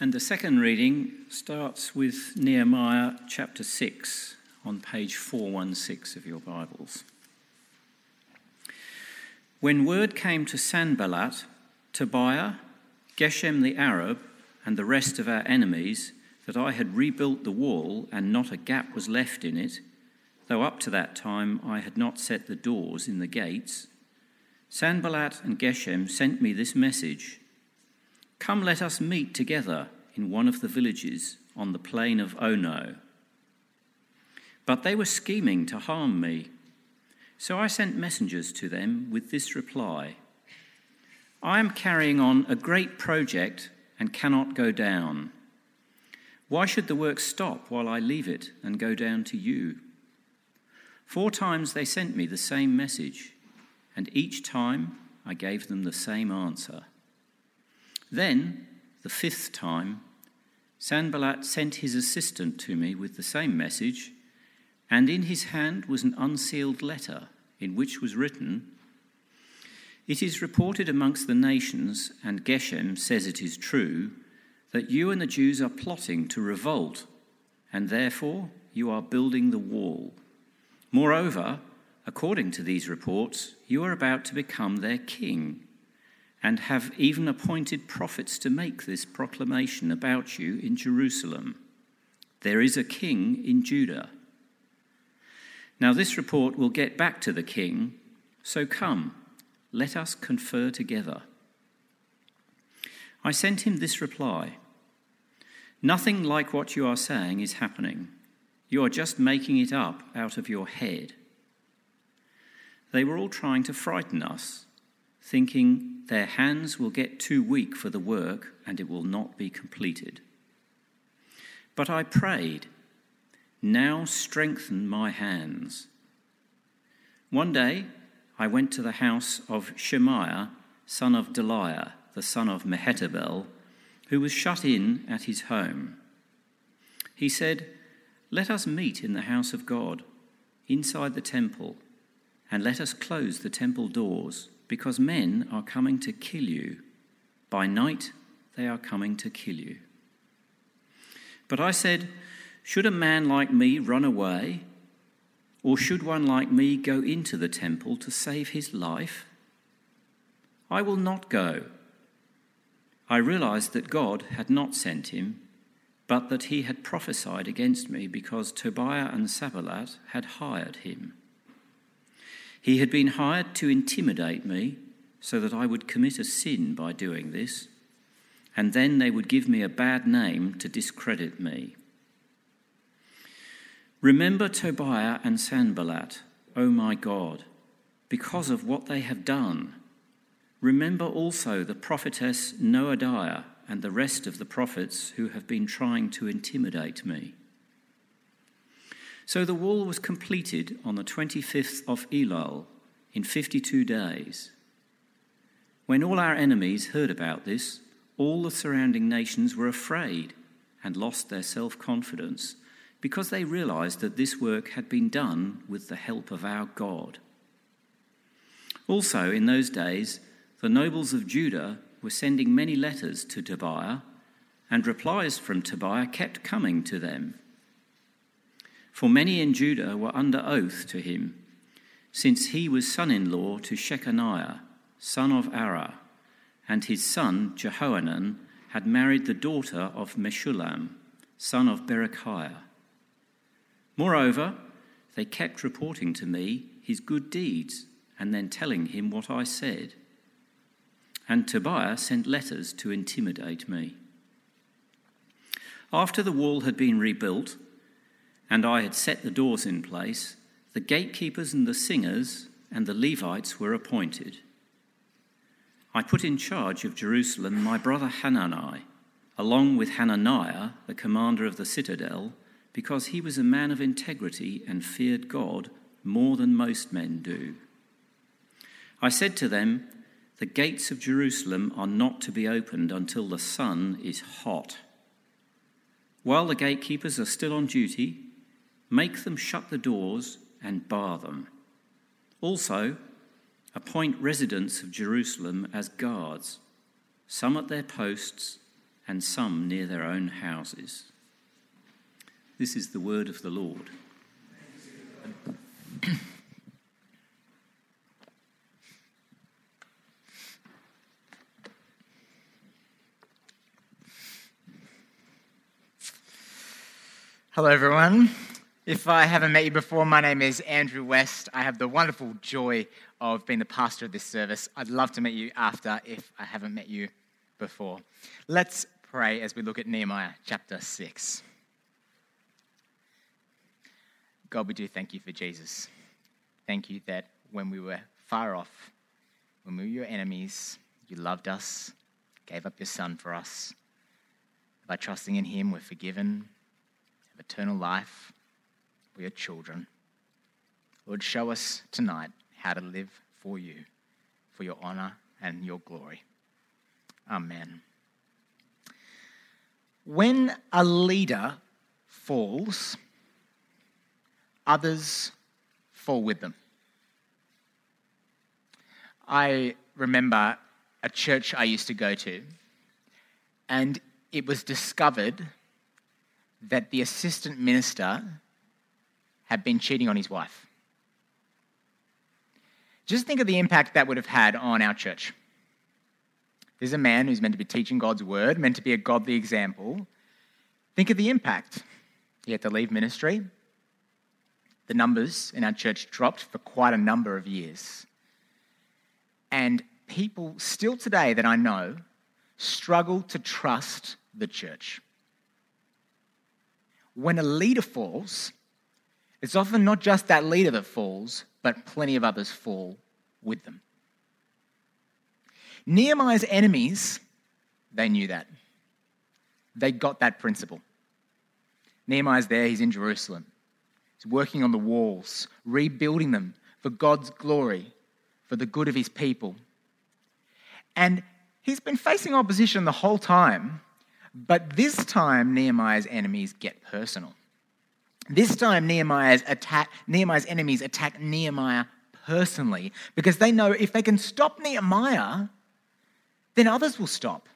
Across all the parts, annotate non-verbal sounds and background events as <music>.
And the second reading starts with Nehemiah chapter 6 on page 416 of your Bibles. When word came to Sanballat, Tobiah, Geshem the Arab, and the rest of our enemies that I had rebuilt the wall and not a gap was left in it, though up to that time I had not set the doors in the gates, Sanballat and Geshem sent me this message Come, let us meet together in one of the villages on the plain of Ono. But they were scheming to harm me. So I sent messengers to them with this reply I am carrying on a great project and cannot go down. Why should the work stop while I leave it and go down to you? Four times they sent me the same message, and each time I gave them the same answer. Then, the fifth time, Sanballat sent his assistant to me with the same message, and in his hand was an unsealed letter in which was written, It is reported amongst the nations, and Geshem says it is true, that you and the Jews are plotting to revolt, and therefore you are building the wall. Moreover, according to these reports, you are about to become their king and have even appointed prophets to make this proclamation about you in Jerusalem. There is a king in Judah. Now, this report will get back to the king, so come, let us confer together. I sent him this reply Nothing like what you are saying is happening. You are just making it up out of your head. They were all trying to frighten us thinking their hands will get too weak for the work and it will not be completed. But I prayed, Now strengthen my hands. One day I went to the house of Shemaiah, son of Delaiah, the son of Mehetabel, who was shut in at his home. He said, Let us meet in the house of God, inside the temple, and let us close the temple doors because men are coming to kill you. By night, they are coming to kill you. But I said, Should a man like me run away? Or should one like me go into the temple to save his life? I will not go. I realized that God had not sent him, but that he had prophesied against me because Tobiah and Sanballat had hired him. He had been hired to intimidate me so that I would commit a sin by doing this, and then they would give me a bad name to discredit me. Remember Tobiah and Sanballat, O oh my God, because of what they have done. Remember also the prophetess Noadiah and the rest of the prophets who have been trying to intimidate me. So the wall was completed on the 25th of Elul in 52 days. When all our enemies heard about this, all the surrounding nations were afraid and lost their self confidence because they realized that this work had been done with the help of our God. Also, in those days, the nobles of Judah were sending many letters to Tobiah, and replies from Tobiah kept coming to them. For many in Judah were under oath to him, since he was son in law to Shechaniah, son of Arah, and his son Jehohanan had married the daughter of Meshullam, son of Berechiah. Moreover, they kept reporting to me his good deeds and then telling him what I said. And Tobiah sent letters to intimidate me. After the wall had been rebuilt, and I had set the doors in place, the gatekeepers and the singers and the Levites were appointed. I put in charge of Jerusalem my brother Hanani, along with Hananiah, the commander of the citadel, because he was a man of integrity and feared God more than most men do. I said to them, The gates of Jerusalem are not to be opened until the sun is hot. While the gatekeepers are still on duty, Make them shut the doors and bar them. Also, appoint residents of Jerusalem as guards, some at their posts and some near their own houses. This is the word of the Lord. Hello, everyone. If I haven't met you before, my name is Andrew West. I have the wonderful joy of being the pastor of this service. I'd love to meet you after if I haven't met you before. Let's pray as we look at Nehemiah chapter 6. God, we do thank you for Jesus. Thank you that when we were far off, when we were your enemies, you loved us, gave up your son for us. By trusting in him, we're forgiven, have eternal life. We are children. Lord, show us tonight how to live for you, for your honor and your glory. Amen. When a leader falls, others fall with them. I remember a church I used to go to, and it was discovered that the assistant minister had been cheating on his wife. Just think of the impact that would have had on our church. There's a man who's meant to be teaching God's word, meant to be a godly example. Think of the impact. He had to leave ministry. The numbers in our church dropped for quite a number of years. And people still today that I know struggle to trust the church when a leader falls, it's often not just that leader that falls, but plenty of others fall with them. Nehemiah's enemies, they knew that. They got that principle. Nehemiah's there, he's in Jerusalem. He's working on the walls, rebuilding them for God's glory, for the good of his people. And he's been facing opposition the whole time but this time, Nehemiah's enemies get personal. This time, Nehemiah's, attack, Nehemiah's enemies attack Nehemiah personally because they know if they can stop Nehemiah, then others will stop.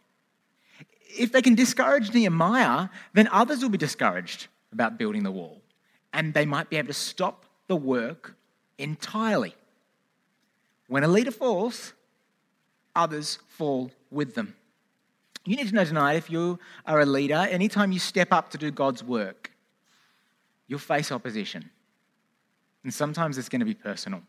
If they can discourage Nehemiah, then others will be discouraged about building the wall. And they might be able to stop the work entirely. When a leader falls, others fall with them. You need to know tonight if you are a leader, anytime you step up to do God's work, you'll face opposition. And sometimes it's going to be personal.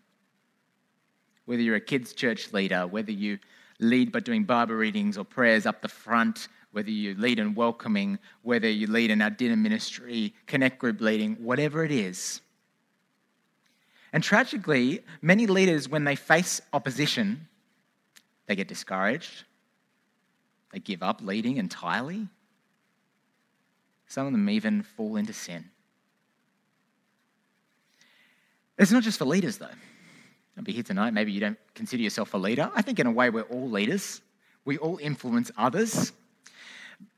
Whether you're a kids' church leader, whether you lead by doing Bible readings or prayers up the front, whether you lead in welcoming, whether you lead in our dinner ministry, connect group leading, whatever it is. And tragically, many leaders, when they face opposition, they get discouraged, they give up leading entirely. Some of them even fall into sin. It's not just for leaders, though. I'll be here tonight. Maybe you don't consider yourself a leader. I think, in a way, we're all leaders. We all influence others.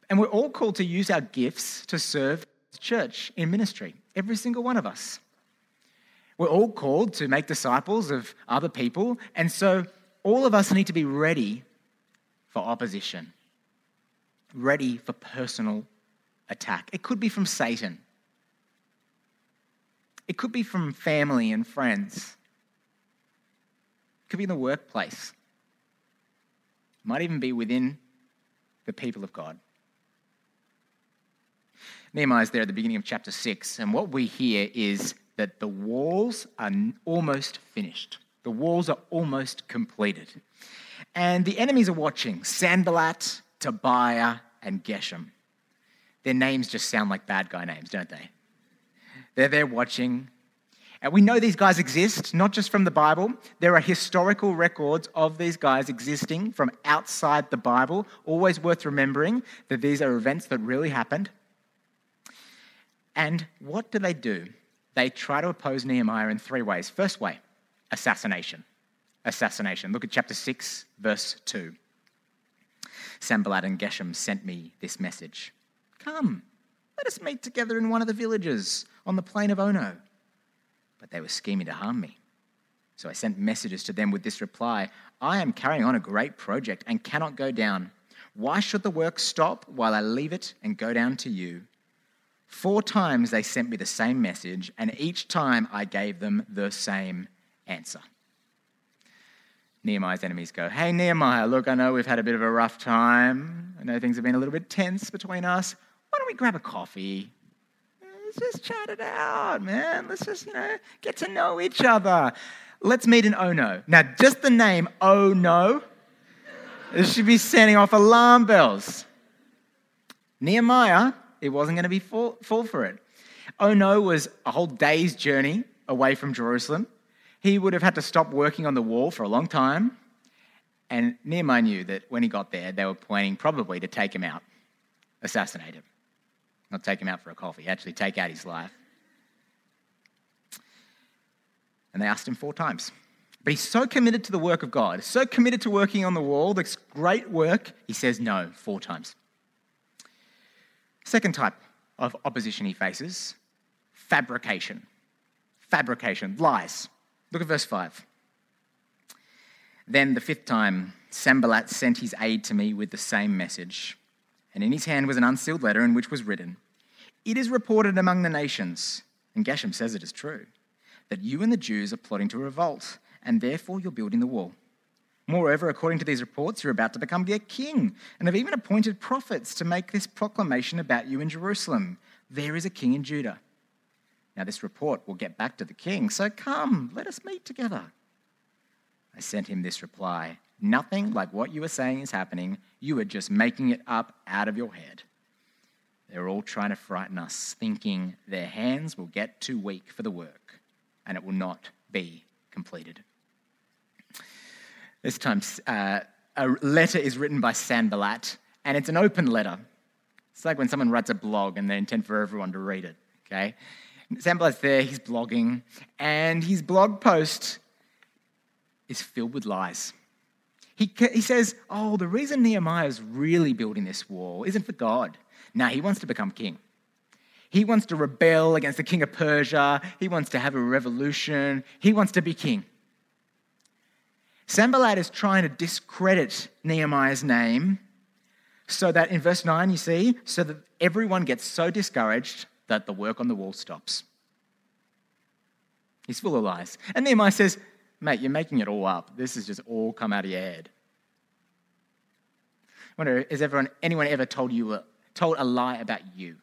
And we're all called to use our gifts to serve the church in ministry, every single one of us. We're all called to make disciples of other people. And so, all of us need to be ready for opposition ready for personal attack. It could be from Satan, it could be from family and friends, it could be in the workplace, it might even be within the people of God. Nehemiah is there at the beginning of chapter 6, and what we hear is that the walls are almost finished. The walls are almost completed. And the enemies are watching. Sanballat, Tobiah, and Geshem. Their names just sound like bad guy names, don't they? They're there watching. And we know these guys exist, not just from the Bible. There are historical records of these guys existing from outside the Bible. Always worth remembering that these are events that really happened. And what do they do? They try to oppose Nehemiah in three ways. First way, assassination. Assassination. Look at chapter 6, verse 2. Sanballat and Geshem sent me this message Come, let us meet together in one of the villages on the plain of Ono. But they were scheming to harm me. So I sent messages to them with this reply I am carrying on a great project and cannot go down. Why should the work stop while I leave it and go down to you? Four times they sent me the same message, and each time I gave them the same answer. Nehemiah's enemies go, Hey, Nehemiah, look, I know we've had a bit of a rough time. I know things have been a little bit tense between us. Why don't we grab a coffee? Let's just chat it out, man. Let's just, you know, get to know each other. Let's meet in Ono. Now, just the name Ono, should be sending off alarm bells. Nehemiah, it wasn't going to be full, full for it. Ono was a whole day's journey away from Jerusalem. He would have had to stop working on the wall for a long time. And Nehemiah knew that when he got there, they were planning probably to take him out, assassinate him. Not take him out for a coffee, actually take out his life. And they asked him four times. But he's so committed to the work of God, so committed to working on the wall, this great work, he says no four times. Second type of opposition he faces fabrication. Fabrication, lies. Look at verse 5. Then the fifth time, Sanballat sent his aide to me with the same message. And in his hand was an unsealed letter in which was written, It is reported among the nations, and Geshem says it is true, that you and the Jews are plotting to revolt, and therefore you're building the wall. Moreover, according to these reports, you're about to become their king, and have even appointed prophets to make this proclamation about you in Jerusalem. There is a king in Judah. Now, this report will get back to the king, so come, let us meet together. I sent him this reply Nothing like what you are saying is happening. You are just making it up out of your head. They're all trying to frighten us, thinking their hands will get too weak for the work and it will not be completed. This time, uh, a letter is written by Sanballat, and it's an open letter. It's like when someone writes a blog and they intend for everyone to read it, okay? Sanballat's there, he's blogging, and his blog post is filled with lies. He, he says, Oh, the reason Nehemiah is really building this wall isn't for God. Now he wants to become king. He wants to rebel against the king of Persia. He wants to have a revolution. He wants to be king. Sanballat is trying to discredit Nehemiah's name so that in verse 9, you see, so that everyone gets so discouraged that the work on the wall stops. He's full of lies. And Nehemiah says, Mate, you're making it all up. This has just all come out of your head. I wonder, has everyone, anyone ever told you told a lie about you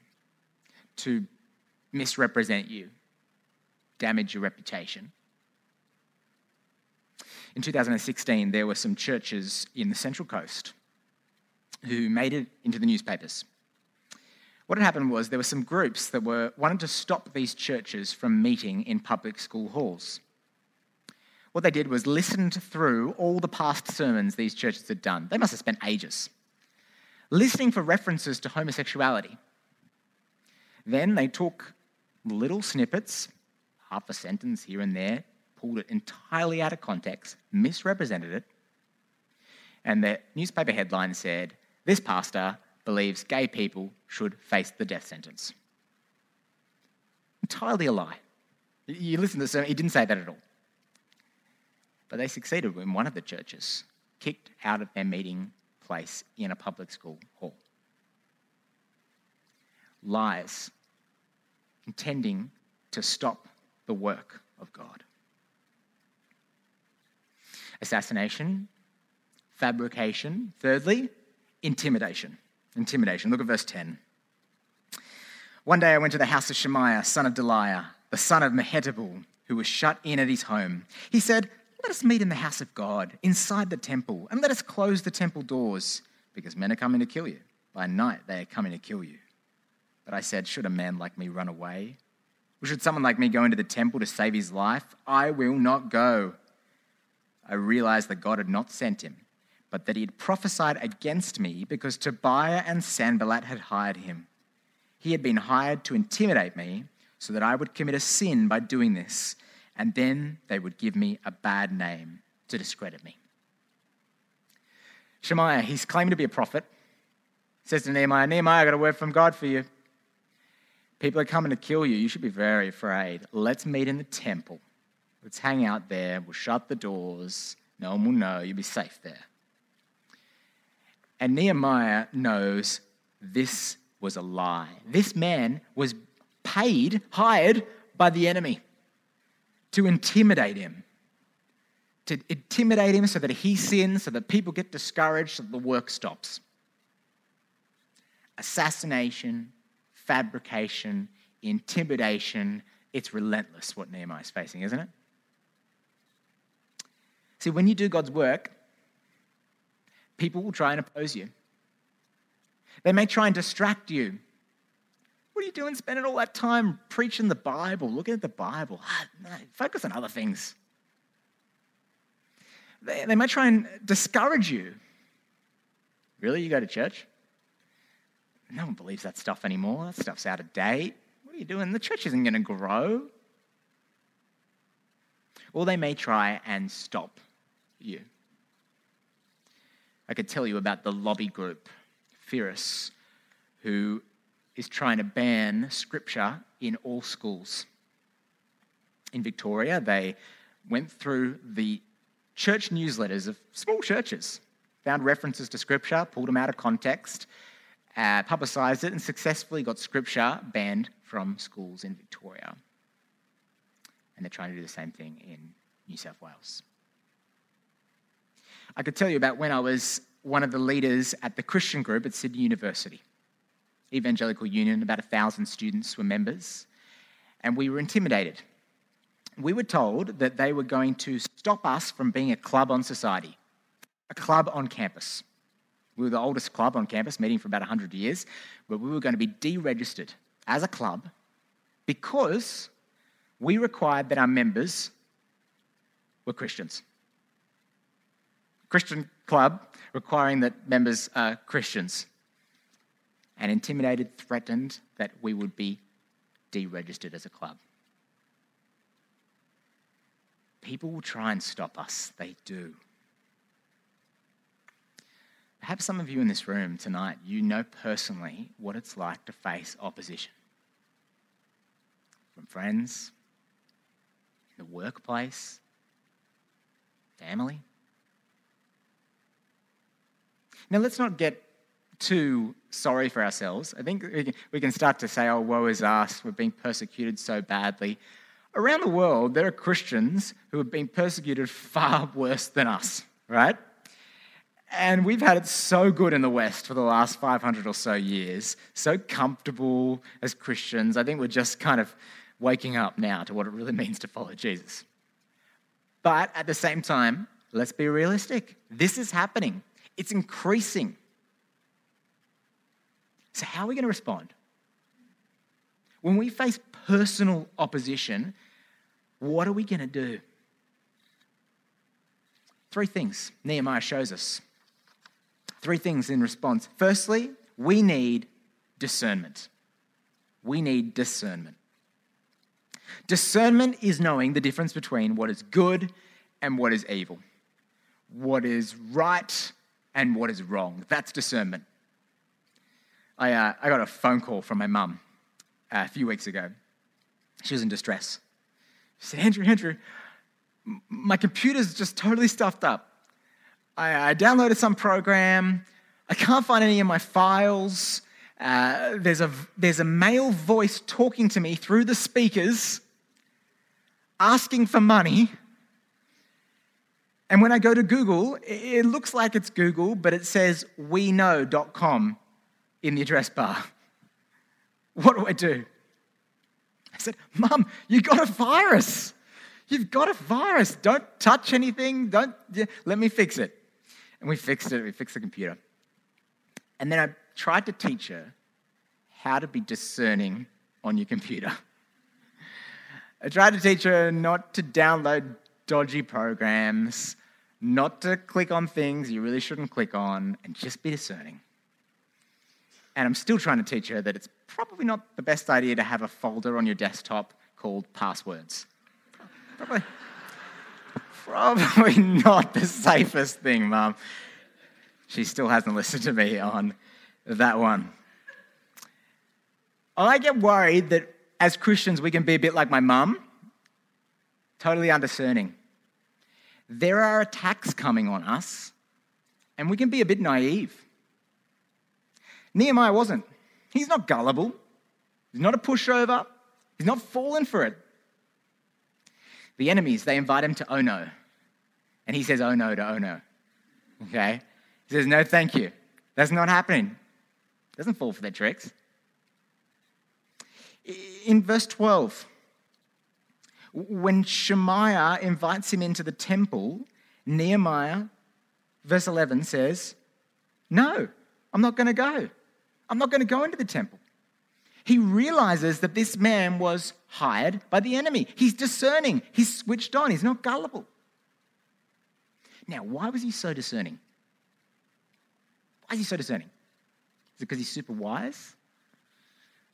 to misrepresent you, damage your reputation? In 2016, there were some churches in the Central Coast who made it into the newspapers. What had happened was there were some groups that were wanted to stop these churches from meeting in public school halls. What they did was listened through all the past sermons these churches had done. They must have spent ages listening for references to homosexuality. Then they took little snippets, half a sentence here and there, pulled it entirely out of context, misrepresented it, and the newspaper headline said, This pastor believes gay people should face the death sentence. Entirely a lie. You listen to the sermon, he didn't say that at all. But they succeeded when one of the churches, kicked out of their meeting place in a public school hall. Lies, intending to stop the work of God. Assassination, fabrication. Thirdly, intimidation. Intimidation. Look at verse 10. One day I went to the house of Shemaiah, son of Delaiah, the son of Mehetabel, who was shut in at his home. He said, Let us meet in the house of God, inside the temple, and let us close the temple doors, because men are coming to kill you. By night they are coming to kill you. But I said, Should a man like me run away? Or should someone like me go into the temple to save his life? I will not go. I realized that God had not sent him, but that he had prophesied against me because Tobiah and Sanballat had hired him. He had been hired to intimidate me so that I would commit a sin by doing this, and then they would give me a bad name to discredit me. Shemaiah, he's claiming to be a prophet, says to Nehemiah, Nehemiah, I got a word from God for you. People are coming to kill you. You should be very afraid. Let's meet in the temple. Let's hang out there. We'll shut the doors. No one will know. You'll be safe there. And Nehemiah knows this was a lie. This man was paid, hired by the enemy to intimidate him. To intimidate him so that he sins, so that people get discouraged, so that the work stops. Assassination, fabrication, intimidation, it's relentless what Nehemiah is facing, isn't it? See, when you do God's work, people will try and oppose you. They may try and distract you. What are you doing spending all that time preaching the Bible, looking at the Bible? Ah, focus on other things. They, they might try and discourage you. Really? You go to church? No one believes that stuff anymore. That stuff's out of date. What are you doing? The church isn't going to grow. Or they may try and stop you. I could tell you about the lobby group, Firis, who is trying to ban scripture in all schools. In Victoria, they went through the church newsletters of small churches, found references to scripture, pulled them out of context, uh, publicised it, and successfully got scripture banned from schools in Victoria. And they're trying to do the same thing in New South Wales. I could tell you about when I was one of the leaders at the Christian group at Sydney University. Evangelical Union, about a thousand students were members, and we were intimidated. We were told that they were going to stop us from being a club on society, a club on campus. We were the oldest club on campus, meeting for about 100 years, but we were going to be deregistered as a club because we required that our members were Christians. Christian club requiring that members are Christians and intimidated, threatened that we would be deregistered as a club. People will try and stop us, they do. Perhaps some of you in this room tonight, you know personally what it's like to face opposition from friends, in the workplace, family. Now, let's not get too sorry for ourselves. I think we can start to say, oh, woe is us, we're being persecuted so badly. Around the world, there are Christians who have been persecuted far <laughs> worse than us, right? And we've had it so good in the West for the last 500 or so years, so comfortable as Christians. I think we're just kind of waking up now to what it really <laughs> means to follow Jesus. But at the same time, let's be realistic. This is happening, it's increasing. So, how are we going to respond? When we face personal opposition, what are we going to do? Three things Nehemiah shows us. Three things in response. Firstly, we need discernment. We need discernment. Discernment is knowing the difference between what is good and what is evil, what is right and what is wrong. That's discernment. I, uh, I got a phone call from my mum uh, a few weeks ago. She was in distress. She said, Andrew, Andrew, my computer's just totally stuffed up. I, I downloaded some program. I can't find any of my files. Uh, there's, a, there's a male voice talking to me through the speakers, asking for money. And when I go to Google, it looks like it's Google, but it says weknow.com in the address bar. What do I do? I said, Mum, you got a virus. You've got a virus. Don't touch anything. Don't, yeah, let me fix it. And we fixed it. We fixed the computer. And then I tried to teach her how to be discerning on your computer. I tried to teach her not to download dodgy programs, not to click on things you really shouldn't click on, and just be discerning. And I'm still trying to teach her that it's probably not the best idea to have a folder on your desktop called passwords. Probably, probably not the safest thing, Mum. She still hasn't listened to me on that one. I get worried that as Christians we can be a bit like my mum, totally undiscerning. There are attacks coming on us, and we can be a bit naive. Nehemiah wasn't. He's not gullible. He's not a pushover. He's not fallen for it. The enemies, they invite him to oh no. And he says oh no to oh no. Okay? He says, no, thank you. That's not happening. Doesn't fall for their tricks. In verse 12, when Shemaiah invites him into the temple, Nehemiah, verse 11 says, No, I'm not going to go. I'm not going to go into the temple. He realizes that this man was hired by the enemy. He's discerning, he's switched on, he's not gullible. Now, why was he so discerning? Why is he so discerning? Is it because he's super wise?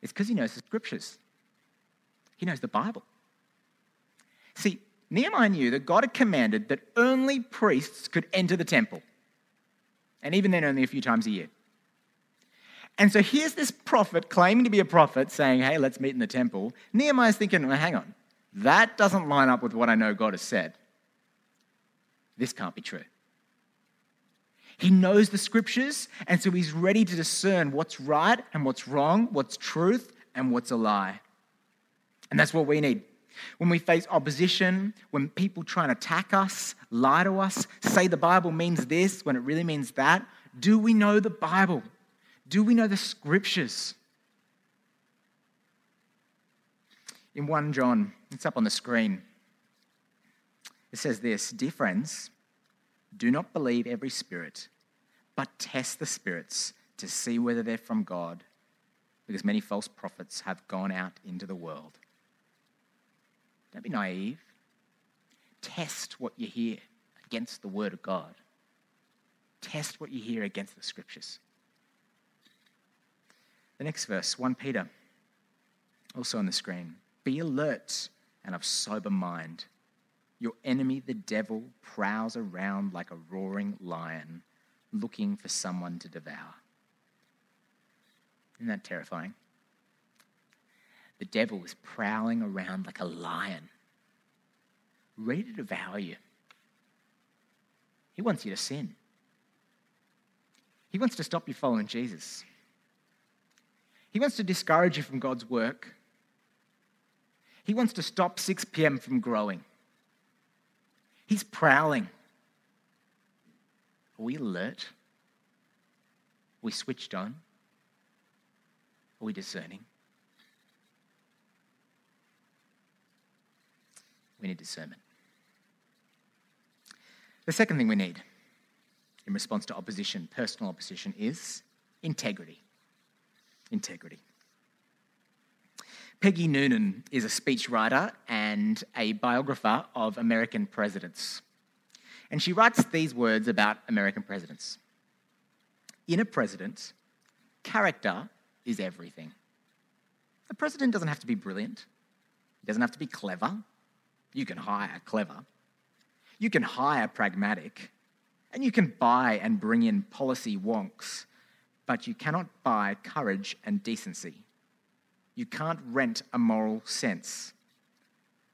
It's because he knows the scriptures, he knows the Bible. See, Nehemiah knew that God had commanded that only priests could enter the temple, and even then, only a few times a year. And so here's this prophet claiming to be a prophet saying, Hey, let's meet in the temple. Nehemiah's thinking, well, hang on, that doesn't line up with what I know God has said. This can't be true. He knows the scriptures, and so he's ready to discern what's right and what's wrong, what's truth and what's a lie. And that's what we need. When we face opposition, when people try and attack us, lie to us, say the Bible means this when it really means that, do we know the Bible? Do we know the scriptures? In 1 John, it's up on the screen. It says this Dear friends, do not believe every spirit, but test the spirits to see whether they're from God, because many false prophets have gone out into the world. Don't be naive. Test what you hear against the Word of God. Test what you hear against the Scriptures. The next verse, 1 Peter, also on the screen. Be alert and of sober mind. Your enemy, the devil, prowls around like a roaring lion, looking for someone to devour. Isn't that terrifying? The devil is prowling around like a lion, ready to devour you. He wants you to sin. He wants to stop you following Jesus. He wants to discourage you from God's work. He wants to stop 6 p.m. from growing. He's prowling. Are we alert? Are we switched on? Are we discerning? We need discernment. The second thing we need in response to opposition, personal opposition, is integrity. Integrity. Peggy Noonan is a speechwriter and a biographer of American presidents. And she writes these words about American presidents In a president, character is everything. A president doesn't have to be brilliant, he doesn't have to be clever. You can hire clever, you can hire pragmatic, and you can buy and bring in policy wonks, but you cannot buy courage and decency. You can't rent a moral sense.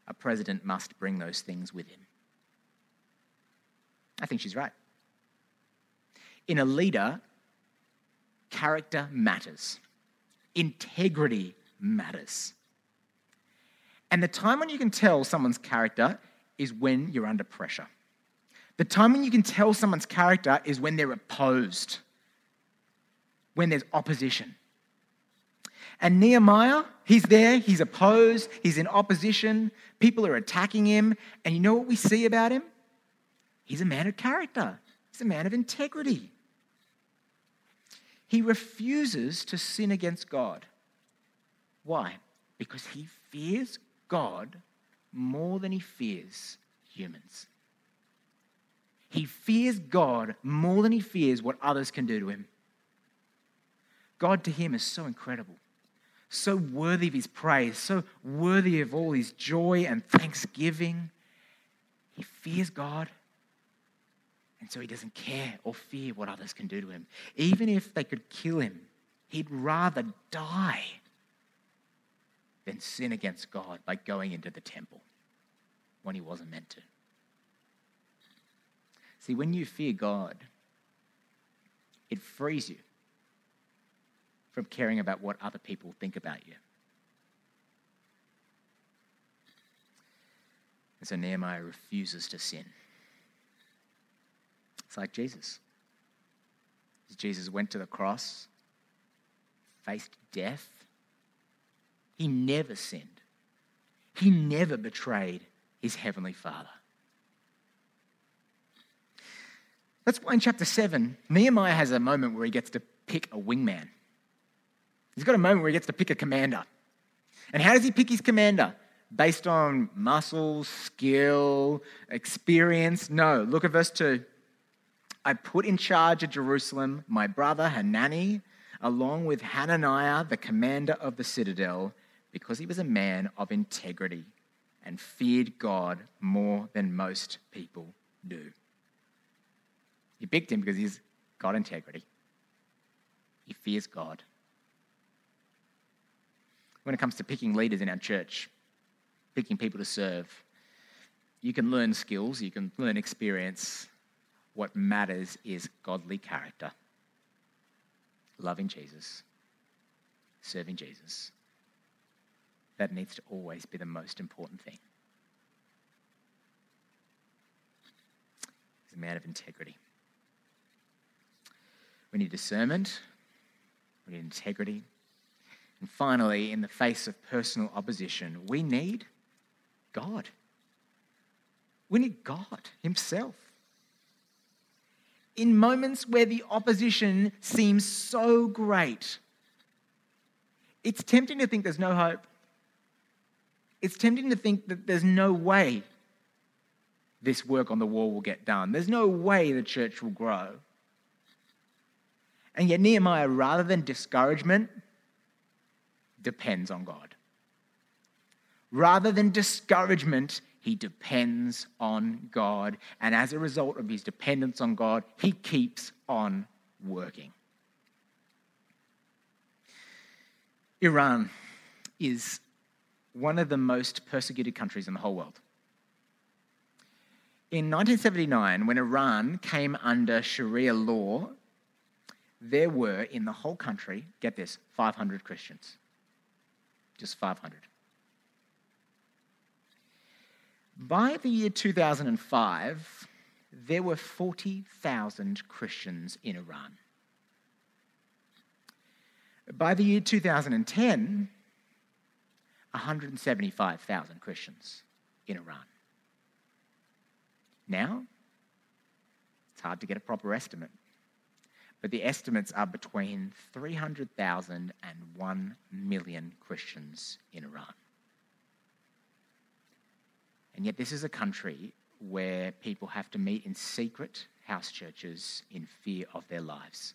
A president must bring those things with him. I think she's right. In a leader, character matters, integrity matters. And the time when you can tell someone's character is when you're under pressure. The time when you can tell someone's character is when they're opposed, when there's opposition. And Nehemiah, he's there, he's opposed, he's in opposition, people are attacking him. And you know what we see about him? He's a man of character, he's a man of integrity. He refuses to sin against God. Why? Because he fears God more than he fears humans. He fears God more than he fears what others can do to him. God to him is so incredible so worthy of his praise, so worthy of all his joy and thanksgiving. He fears God, and so he doesn't care or fear what others can do to him. Even if they could kill him, he'd rather die than sin against God by going into the temple when he wasn't meant to. See, when you fear God, it frees you from caring about what other people think about you. And so Nehemiah refuses to sin. It's like Jesus. Jesus went to the cross, faced death. He never sinned. He never betrayed his heavenly Father. That's why in chapter 7, Nehemiah has a moment where he gets to pick a wingman. He's got a moment where he gets to pick a commander. And how does he pick his commander? Based on muscle, skill, experience? No. Look at verse 2. I put in charge of Jerusalem my brother Hanani, along with Hananiah, the commander of the citadel, because he was a man of integrity and feared God more than most people do. He picked him because he's got integrity. He fears God. When it comes to picking leaders in our church, picking people to serve, you can learn skills, you can learn experience. What matters is godly character, loving Jesus, serving Jesus. That needs to always be the most important thing. He's a man of integrity. We need discernment, we need integrity. And finally, in the face of personal opposition, we need God. We need God Himself. In moments where the opposition seems so great, it's tempting to think there's no hope. It's tempting to think that there's no way this work on the wall will get done. There's no way the church will grow. And yet, Nehemiah, rather than discouragement, depends on God. Rather than discouragement, he depends on God. And as a result of his dependence on God, he keeps on working. Iran is one of the most persecuted countries in the whole world. In 1979, when Iran came under Sharia law, there were in the whole country, get this, 500 Christians. Just 500. By the year 2005, there were 40,000 Christians in Iran. By the year 2010, 175,000 Christians in Iran. Now, it's hard to get a proper estimate but the estimates are between 300,000 and 1 million Christians in Iran. And yet, this is a country where people have to meet in secret house churches in fear of their lives.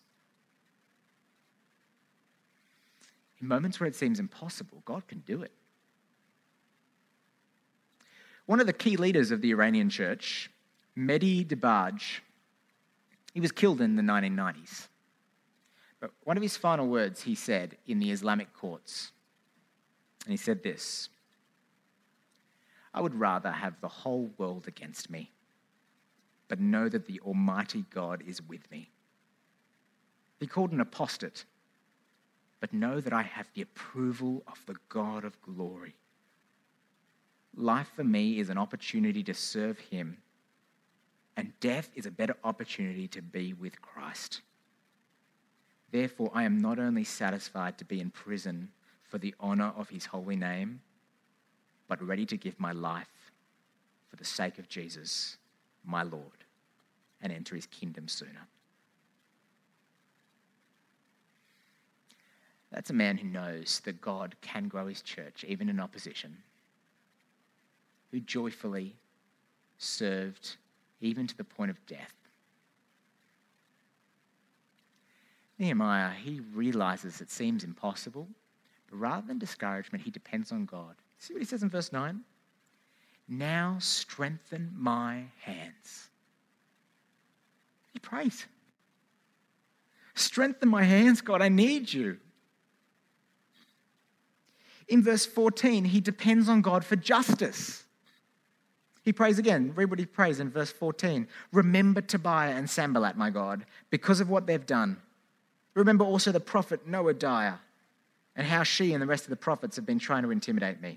In moments where it seems impossible, God can do it. One of the key leaders of the Iranian church, Mehdi Dibaj, he was killed in the 1990s. But one of his final words he said in the Islamic courts, and he said this I would rather have the whole world against me, but know that the Almighty God is with me. Be called an apostate, but know that I have the approval of the God of glory. Life for me is an opportunity to serve Him and death is a better opportunity to be with Christ. Therefore, I am not only satisfied to be in prison for the honor of his holy name, but ready to give my life for the sake of Jesus, my Lord, and enter his kingdom sooner. That's a man who knows that God can grow his church even in opposition, who joyfully served even to the point of death. Nehemiah, he realizes it seems impossible, but rather than discouragement, he depends on God. See what he says in verse 9? Now strengthen my hands. He prays. Strengthen my hands, God, I need you. In verse 14, he depends on God for justice. He prays again. Read what he prays in verse 14. Remember Tobiah and Sanballat, my God, because of what they've done. Remember also the prophet Noadiah and how she and the rest of the prophets have been trying to intimidate me.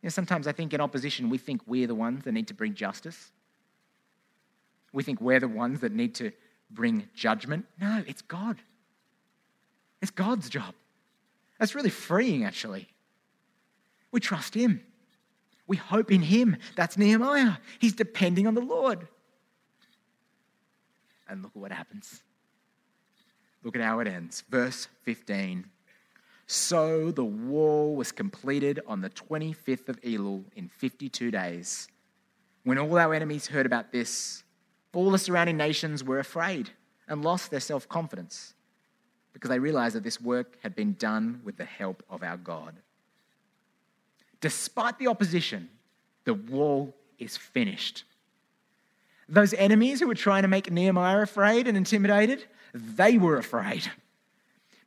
You know, sometimes I think in opposition, we think we're the ones that need to bring justice. We think we're the ones that need to bring judgment. No, it's God. It's God's job. That's really freeing, actually. We trust Him. We hope in Him. That's Nehemiah. He's depending on the Lord. And look at what happens. Look at how it ends. Verse 15. So the wall was completed on the 25th of Elul in 52 days. When all our enemies heard about this, all the surrounding nations were afraid and lost their self confidence because they realized that this work had been done with the help of our God. Despite the opposition, the wall is finished. Those enemies who were trying to make Nehemiah afraid and intimidated, they were afraid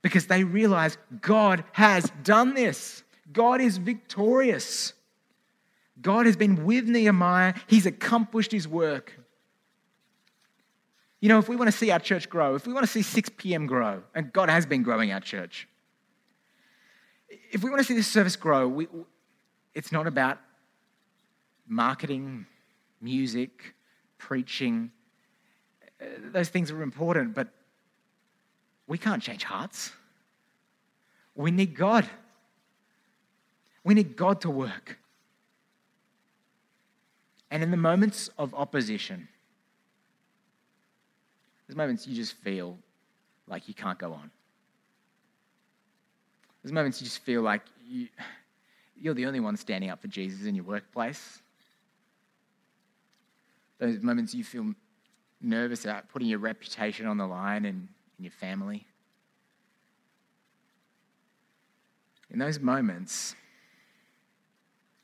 because they realized God has done this. God is victorious. God has been with Nehemiah, He's accomplished His work. You know, if we want to see our church grow, if we want to see 6 p.m. grow, and God has been growing our church, if we want to see this service grow, we, it's not about marketing, music, preaching. Uh, those things are important, but we can't change hearts. We need God. We need God to work. And in the moments of opposition, there's moments you just feel like you can't go on. There's moments you just feel like you, you're the only one standing up for Jesus in your workplace. Those moments you feel nervous about putting your reputation on the line and in your family. In those moments,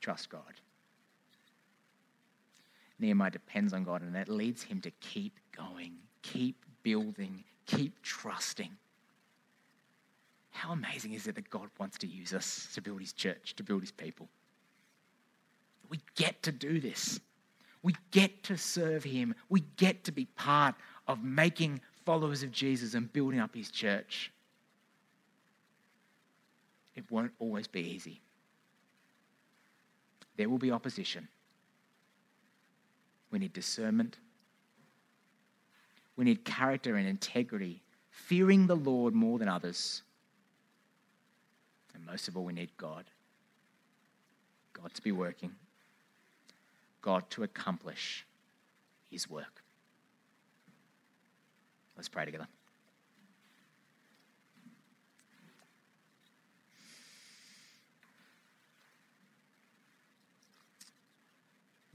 trust God. Nehemiah depends on God, and that leads him to keep going, keep building, keep trusting. How amazing is it that God wants to use us to build his church, to build his people? We get to do this. We get to serve him. We get to be part of making followers of Jesus and building up his church. It won't always be easy. There will be opposition. We need discernment. We need character and integrity, fearing the Lord more than others. And most of all, we need God. God to be working, God to accomplish his work. Let's pray together.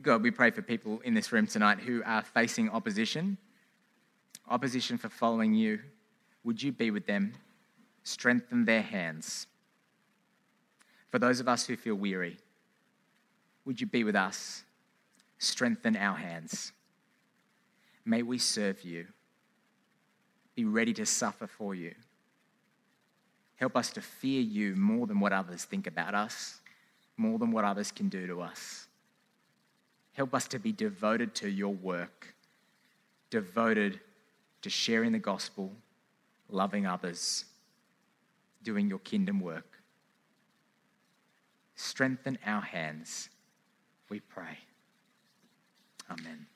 God, we pray for people in this room tonight who are facing opposition, opposition for following you. Would you be with them? Strengthen their hands. For those of us who feel weary, would you be with us? Strengthen our hands. May we serve you be ready to suffer for you. Help us to fear you more than what others think about us, more than what others can do to us. Help us to be devoted to your work, devoted to sharing the gospel, loving others, doing your kingdom work. Strengthen our hands, we pray. Amen.